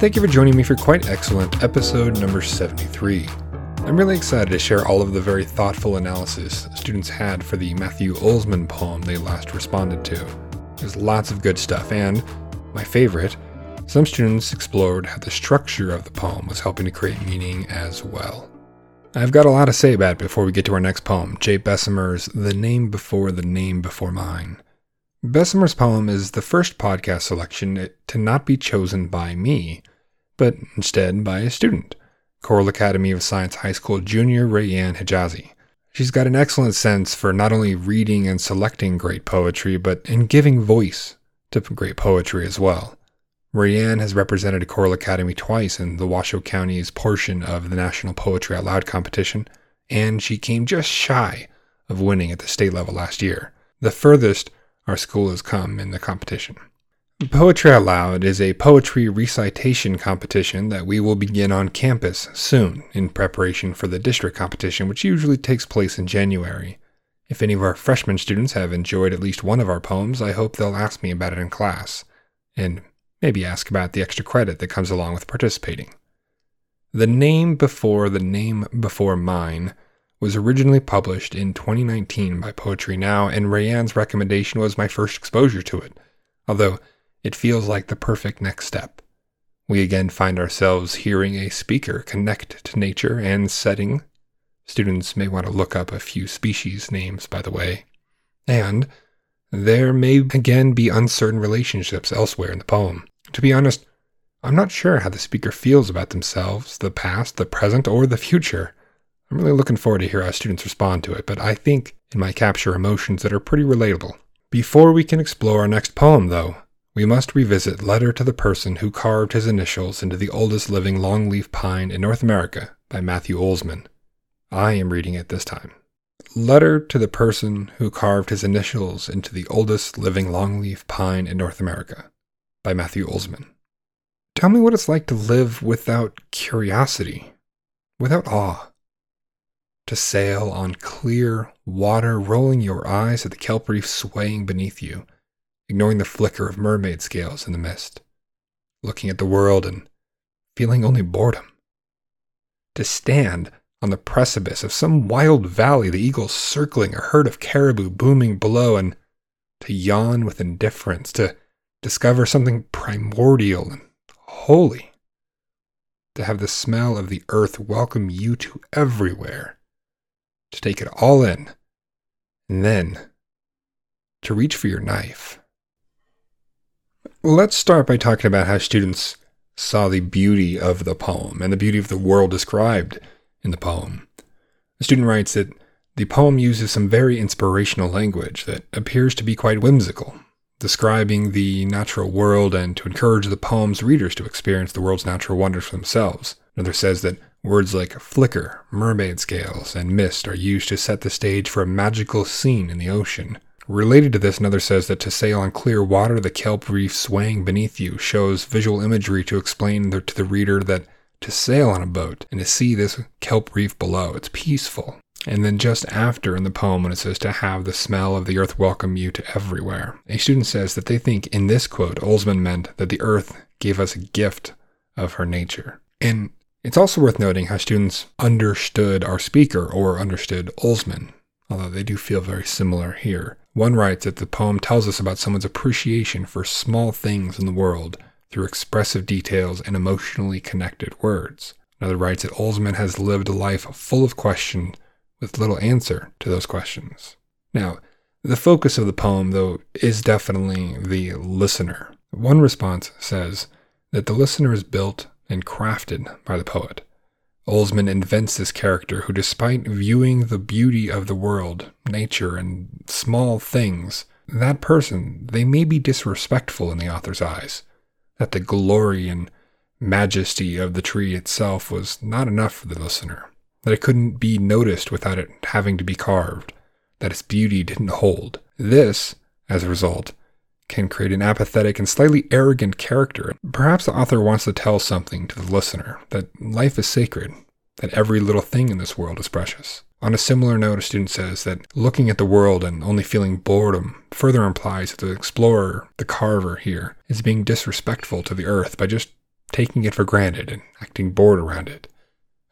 thank you for joining me for quite excellent episode number 73. I'm really excited to share all of the very thoughtful analysis students had for the Matthew Olzmann poem they last responded to. There's lots of good stuff, and my favorite, some students explored how the structure of the poem was helping to create meaning as well. I've got a lot to say about it before we get to our next poem, Jay Besemer's The Name Before the Name Before Mine. Besemer's poem is the first podcast selection to not be chosen by me, but instead by a student, Coral Academy of Science High School junior Rayann Hijazi. She's got an excellent sense for not only reading and selecting great poetry, but in giving voice to great poetry as well. Rayann has represented Coral Academy twice in the Washoe County's portion of the National Poetry Out Loud competition, and she came just shy of winning at the state level last year, the furthest our school has come in the competition. Poetry Out Loud is a poetry recitation competition that we will begin on campus soon in preparation for the district competition, which usually takes place in January. If any of our freshman students have enjoyed at least one of our poems, I hope they'll ask me about it in class. And Maybe ask about the extra credit that comes along with participating. The Name Before the Name Before Mine was originally published in 2019 by Poetry Now, and Rayann's recommendation was my first exposure to it, although it feels like the perfect next step. We again find ourselves hearing a speaker connect to nature and setting. Students may want to look up a few species names, by the way. And there may again be uncertain relationships elsewhere in the poem. To be honest, I'm not sure how the speaker feels about themselves, the past, the present, or the future. I'm really looking forward to hear how students respond to it, but I think it might capture emotions that are pretty relatable. Before we can explore our next poem, though, we must revisit Letter to the Person Who Carved His Initials into the Oldest Living Longleaf Pine in North America by Matthew Olzmann. I am reading it this time. Letter to the Person Who Carved His Initials into the Oldest Living Longleaf Pine in North America by Matthew Olzmann. Tell me what it's like to live without curiosity, without awe. To sail on clear water, rolling your eyes at the kelp reef swaying beneath you, ignoring the flicker of mermaid scales in the mist, looking at the world and feeling only boredom. To stand on the precipice of some wild valley, the eagles circling a herd of caribou booming below, and to yawn with indifference, to discover something primordial and holy, to have the smell of the earth welcome you to everywhere, to take it all in, and then to reach for your knife. Let's start by talking about how students saw the beauty of the poem and the beauty of the world described in the poem. The student writes that the poem uses some very inspirational language that appears to be quite whimsical describing the natural world and to encourage the poem's readers to experience the world's natural wonders for themselves. Another says that words like flicker, mermaid scales, and mist are used to set the stage for a magical scene in the ocean. Related to this, another says that to sail on clear water, the kelp reef swaying beneath you shows visual imagery to explain to the reader that to sail on a boat and to see this kelp reef below, it's peaceful. And then just after in the poem, when it says to have the smell of the earth welcome you to everywhere, a student says that they think in this quote, Olzmann meant that the earth gave us a gift of her nature. And it's also worth noting how students understood our speaker or understood Olzmann, although they do feel very similar here. One writes that the poem tells us about someone's appreciation for small things in the world through expressive details and emotionally connected words. Another writes that Olzmann has lived a life full of questions with little answer to those questions. Now, the focus of the poem, though, is definitely the listener. One response says that the listener is built and crafted by the poet. Olzmann invents this character who, despite viewing the beauty of the world, nature, and small things, that person, they may be disrespectful in the author's eyes. That the glory and majesty of the tree itself was not enough for the listener that it couldn't be noticed without it having to be carved, that its beauty didn't hold. This, as a result, can create an apathetic and slightly arrogant character. Perhaps the author wants to tell something to the listener that life is sacred, that every little thing in this world is precious. On a similar note, a student says that looking at the world and only feeling boredom further implies that the explorer, the carver here, is being disrespectful to the earth by just taking it for granted and acting bored around it.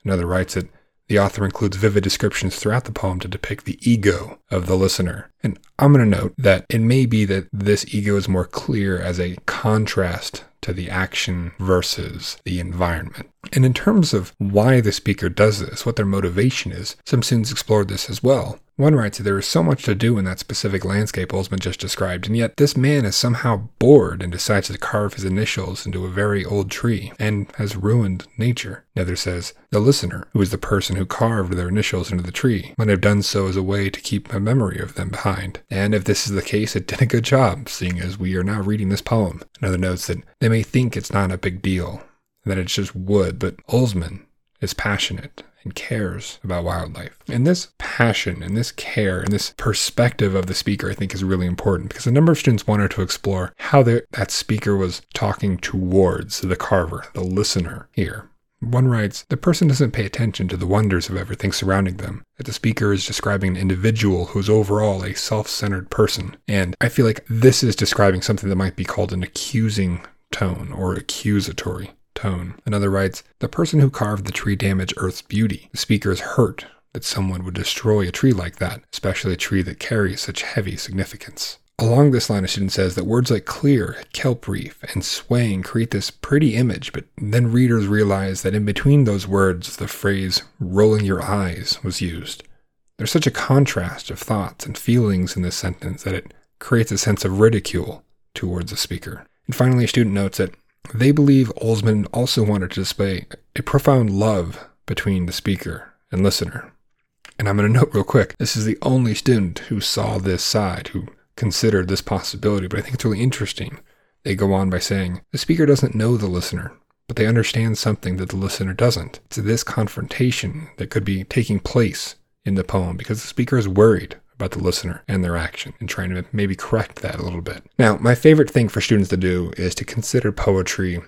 Another writes that the author includes vivid descriptions throughout the poem to depict the ego of the listener. And I'm going to note that it may be that this ego is more clear as a contrast to the action versus the environment. And in terms of why the speaker does this, what their motivation is, some students explored this as well. One writes that there is so much to do in that specific landscape Olzmann just described, and yet this man is somehow bored and decides to carve his initials into a very old tree and has ruined nature. Another says, the listener, who is the person who carved their initials into the tree, might have done so as a way to keep a memory of them behind. And if this is the case, it did a good job, seeing as we are now reading this poem. Another notes that they may think it's not a big deal, that it's just wood, but Olzmann is passionate and cares about wildlife. And this passion and this care and this perspective of the speaker, I think, is really important because a number of students wanted to explore how that speaker was talking towards the carver, the listener here. One writes, the person doesn't pay attention to the wonders of everything surrounding them, that the speaker is describing an individual who is overall a self centered person. And I feel like this is describing something that might be called an accusing tone or accusatory tone. Another writes, The person who carved the tree damaged Earth's beauty. The speaker is hurt that someone would destroy a tree like that, especially a tree that carries such heavy significance. Along this line, a student says that words like clear, kelp reef, and swaying create this pretty image, but then readers realize that in between those words, the phrase rolling your eyes was used. There's such a contrast of thoughts and feelings in this sentence that it creates a sense of ridicule towards the speaker. And finally, a student notes that they believe Olzmann also wanted to display a profound love between the speaker and listener. And I'm going to note real quick this is the only student who saw this side, who considered this possibility, but I think it's really interesting. They go on by saying the speaker doesn't know the listener, but they understand something that the listener doesn't. It's this confrontation that could be taking place in the poem because the speaker is worried about the listener and their action and trying to maybe correct that a little bit. Now, my favorite thing for students to do is to consider poetry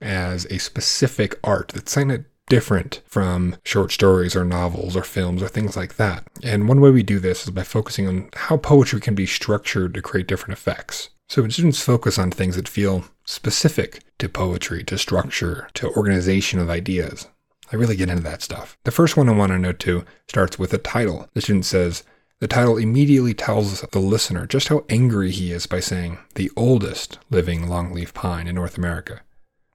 as a specific art that's kind of different from short stories or novels or films or things like that. And one way we do this is by focusing on how poetry can be structured to create different effects. So when students focus on things that feel specific to poetry, to structure, to organization of ideas, I really get into that stuff. The first one I want to note too starts with a title. The student says, the title immediately tells the listener just how angry he is by saying, the oldest living longleaf pine in North America.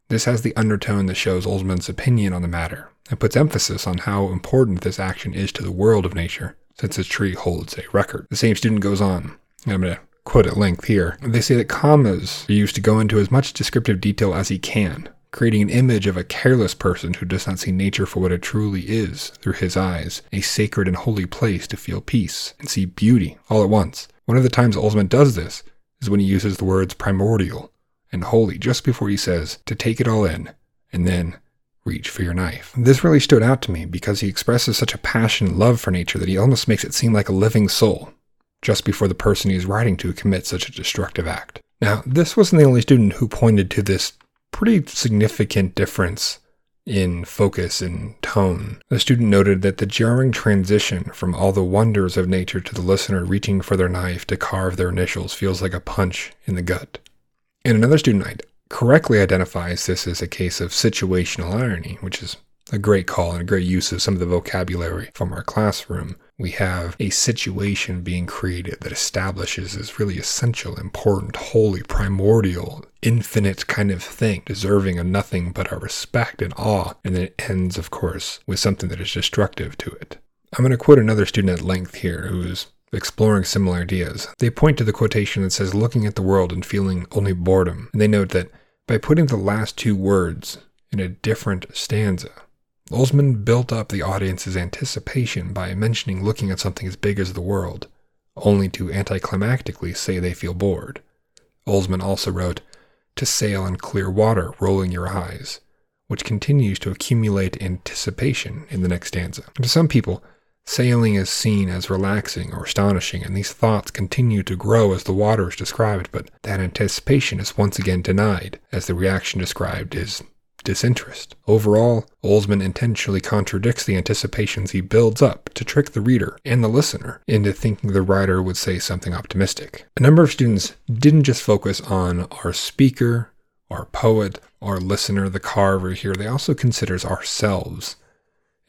This has the undertone that shows Olzmann's opinion on the matter and puts emphasis on how important this action is to the world of nature, since this tree holds a record. The same student goes on, and I'm going to quote at length here. They say that commas are used to go into as much descriptive detail as he can, creating an image of a careless person who does not see nature for what it truly is through his eyes, a sacred and holy place to feel peace and see beauty all at once. One of the times Olzmann does this is when he uses the words primordial and holy just before he says to take it all in and then reach for your knife. This really stood out to me because he expresses such a passion and love for nature that he almost makes it seem like a living soul just before the person he is writing to commits such a destructive act. Now, this wasn't the only student who pointed to this pretty significant difference in focus and tone. The student noted that the jarring transition from all the wonders of nature to the listener reaching for their knife to carve their initials feels like a punch in the gut. And another student correctly identifies this as a case of situational irony, which is a great call and a great use of some of the vocabulary from our classroom we have a situation being created that establishes this really essential, important, holy, primordial, infinite kind of thing, deserving of nothing but our respect and awe. And then it ends, of course, with something that is destructive to it. I'm going to quote another student at length here who is exploring similar ideas. They point to the quotation that says, looking at the world and feeling only boredom. And they note that by putting the last two words in a different stanza, Olzmann built up the audience's anticipation by mentioning looking at something as big as the world, only to anticlimactically say they feel bored. Olzmann also wrote, To sail in clear water, rolling your eyes, which continues to accumulate anticipation in the next stanza. To some people, sailing is seen as relaxing or astonishing, and these thoughts continue to grow as the water is described, but that anticipation is once again denied, as the reaction described is disinterest. Overall, Olzmann intentionally contradicts the anticipations he builds up to trick the reader and the listener into thinking the writer would say something optimistic. A number of students didn't just focus on our speaker our poet, our listener, the carver here, they also considers ourselves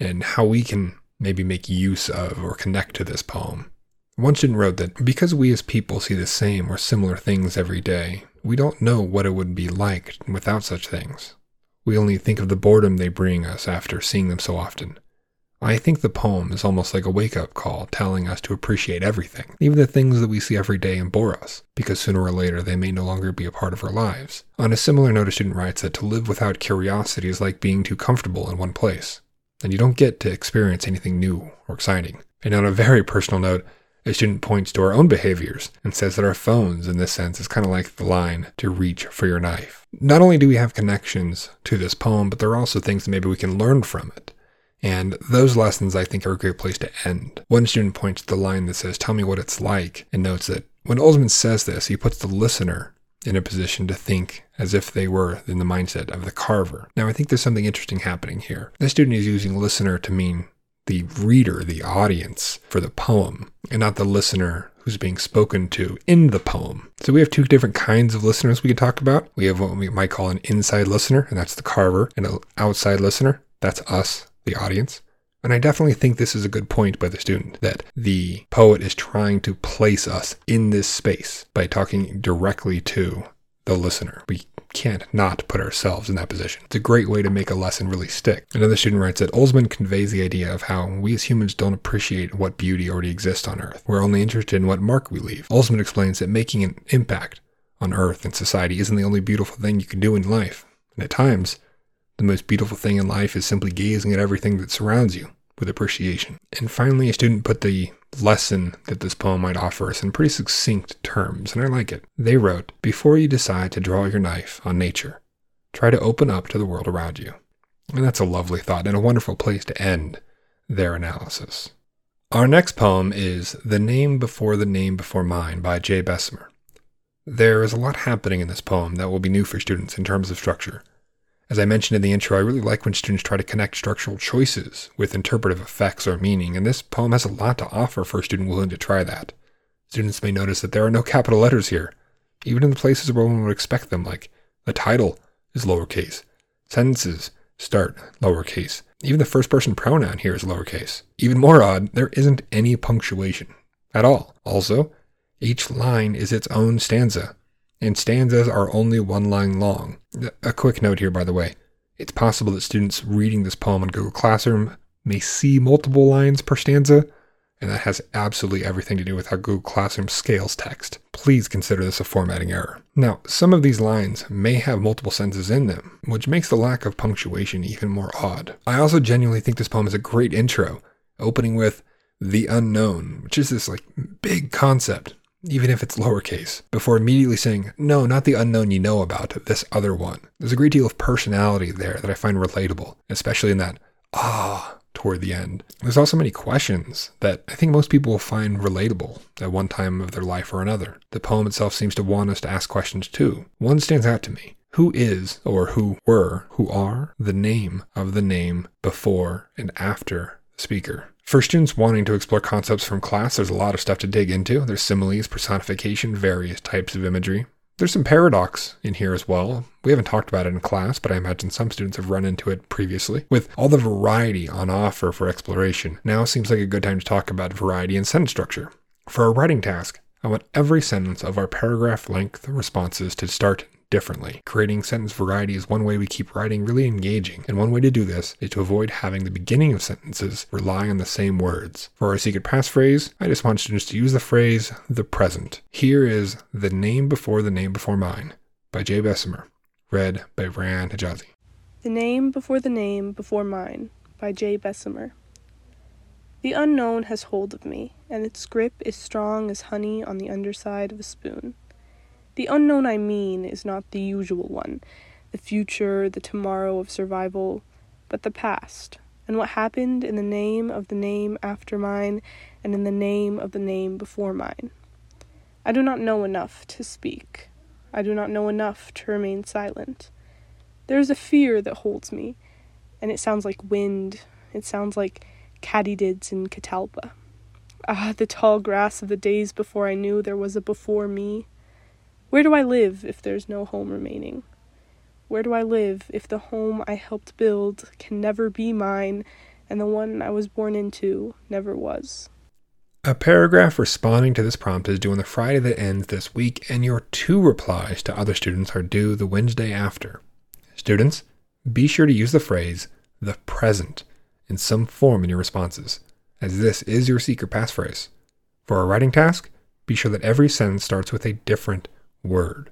and how we can maybe make use of or connect to this poem. One student wrote that because we as people see the same or similar things every day, we don't know what it would be like without such things. We only think of the boredom they bring us after seeing them so often. I think the poem is almost like a wake up call telling us to appreciate everything, even the things that we see every day and bore us, because sooner or later they may no longer be a part of our lives. On a similar note, a student writes that to live without curiosity is like being too comfortable in one place, and you don't get to experience anything new or exciting. And on a very personal note, a student points to our own behaviors and says that our phones, in this sense, is kind of like the line to reach for your knife. Not only do we have connections to this poem, but there are also things that maybe we can learn from it. And those lessons, I think, are a great place to end. One student points to the line that says, Tell me what it's like, and notes that when Olzmann says this, he puts the listener in a position to think as if they were in the mindset of the carver. Now, I think there's something interesting happening here. This student is using listener to mean the reader, the audience for the poem, and not the listener who's being spoken to in the poem. So we have two different kinds of listeners we could talk about. We have what we might call an inside listener, and that's the carver, and an outside listener, that's us, the audience. And I definitely think this is a good point by the student that the poet is trying to place us in this space by talking directly to the listener. We can't not put ourselves in that position. It's a great way to make a lesson really stick. Another student writes that Olzmann conveys the idea of how we as humans don't appreciate what beauty already exists on Earth. We're only interested in what mark we leave. Olzmann explains that making an impact on Earth and society isn't the only beautiful thing you can do in life. And at times, the most beautiful thing in life is simply gazing at everything that surrounds you with appreciation. And finally, a student put the lesson that this poem might offer us in pretty succinct terms, and I like it. They wrote Before you decide to draw your knife on nature, try to open up to the world around you. And that's a lovely thought and a wonderful place to end their analysis. Our next poem is The Name Before the Name Before Mine by Jay Besemer. There is a lot happening in this poem that will be new for students in terms of structure. As I mentioned in the intro, I really like when students try to connect structural choices with interpretive effects or meaning, and this poem has a lot to offer for a student willing to try that. Students may notice that there are no capital letters here, even in the places where one would expect them, like the title is lowercase, sentences start lowercase, even the first person pronoun here is lowercase. Even more odd, there isn't any punctuation at all. Also, each line is its own stanza, and stanzas are only one line long. A quick note here, by the way. It's possible that students reading this poem on Google Classroom may see multiple lines per stanza, and that has absolutely everything to do with how Google Classroom scales text. Please consider this a formatting error. Now, some of these lines may have multiple sentences in them, which makes the lack of punctuation even more odd. I also genuinely think this poem is a great intro, opening with the unknown, which is this like big concept even if it's lowercase, before immediately saying, no, not the unknown you know about, this other one. There's a great deal of personality there that I find relatable, especially in that ah toward the end. There's also many questions that I think most people will find relatable at one time of their life or another. The poem itself seems to want us to ask questions too. One stands out to me. Who is, or who were, who are, the name of the name before and after speaker? For students wanting to explore concepts from class, there's a lot of stuff to dig into. There's similes, personification, various types of imagery. There's some paradox in here as well. We haven't talked about it in class, but I imagine some students have run into it previously. With all the variety on offer for exploration, now seems like a good time to talk about variety in sentence structure. For our writing task, I want every sentence of our paragraph length responses to start differently. Creating sentence variety is one way we keep writing really engaging, and one way to do this is to avoid having the beginning of sentences rely on the same words. For our secret passphrase, I just want students to use the phrase the present. Here is the name before the name before mine by Jay Besemer, read by Rayann Hijazi. The name before the name before mine by Jay Besemer. The unknown has hold of me, and its grip is strong as honey on the underside of a spoon. The unknown I mean is not the usual one, the future, the tomorrow of survival, but the past, and what happened in the name of the name after mine, and in the name of the name before mine. I do not know enough to speak. I do not know enough to remain silent. There is a fear that holds me, and it sounds like wind. It sounds like katydids in Catalpa. Ah, the tall grass of the days before I knew there was a before me. Where do I live if there's no home remaining? Where do I live if the home I helped build can never be mine and the one I was born into never was? A paragraph responding to this prompt is due on the Friday that ends this week, and your two replies to other students are due the Wednesday after. Students, be sure to use the phrase the present in some form in your responses, as this is your secret passphrase. For a writing task, be sure that every sentence starts with a different word.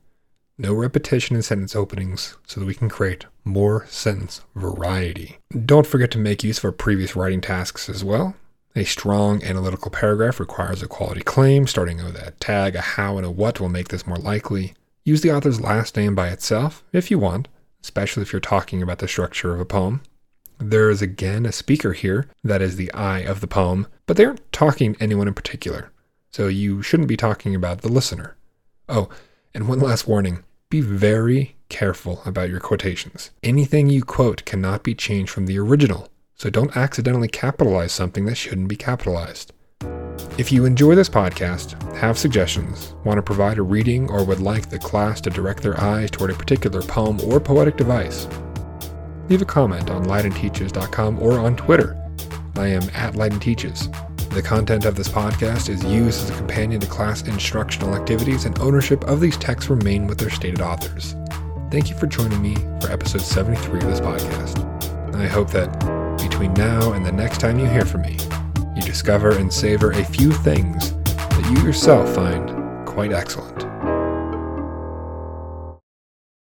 No repetition in sentence openings so that we can create more sentence variety. Don't forget to make use of our previous writing tasks as well. A strong analytical paragraph requires a quality claim, starting with a tag, a how, and a what will make this more likely. Use the author's last name by itself, if you want, especially if you're talking about the structure of a poem. There is again a speaker here, that is the I of the poem, but they aren't talking to anyone in particular, so you shouldn't be talking about the listener. Oh, and one last warning be very careful about your quotations. Anything you quote cannot be changed from the original so don't accidentally capitalize something that shouldn't be capitalized. If you enjoy this podcast, have suggestions, want to provide a reading, or would like the class to direct their eyes toward a particular poem or poetic device, leave a comment on leidenteaches.com or on Twitter. I am at leidenteaches. The content of this podcast is used as a companion to class instructional activities, and ownership of these texts remain with their stated authors. Thank you for joining me for episode 73 of this podcast. I hope that between now and the next time you hear from me, you discover and savor a few things that you yourself find quite excellent.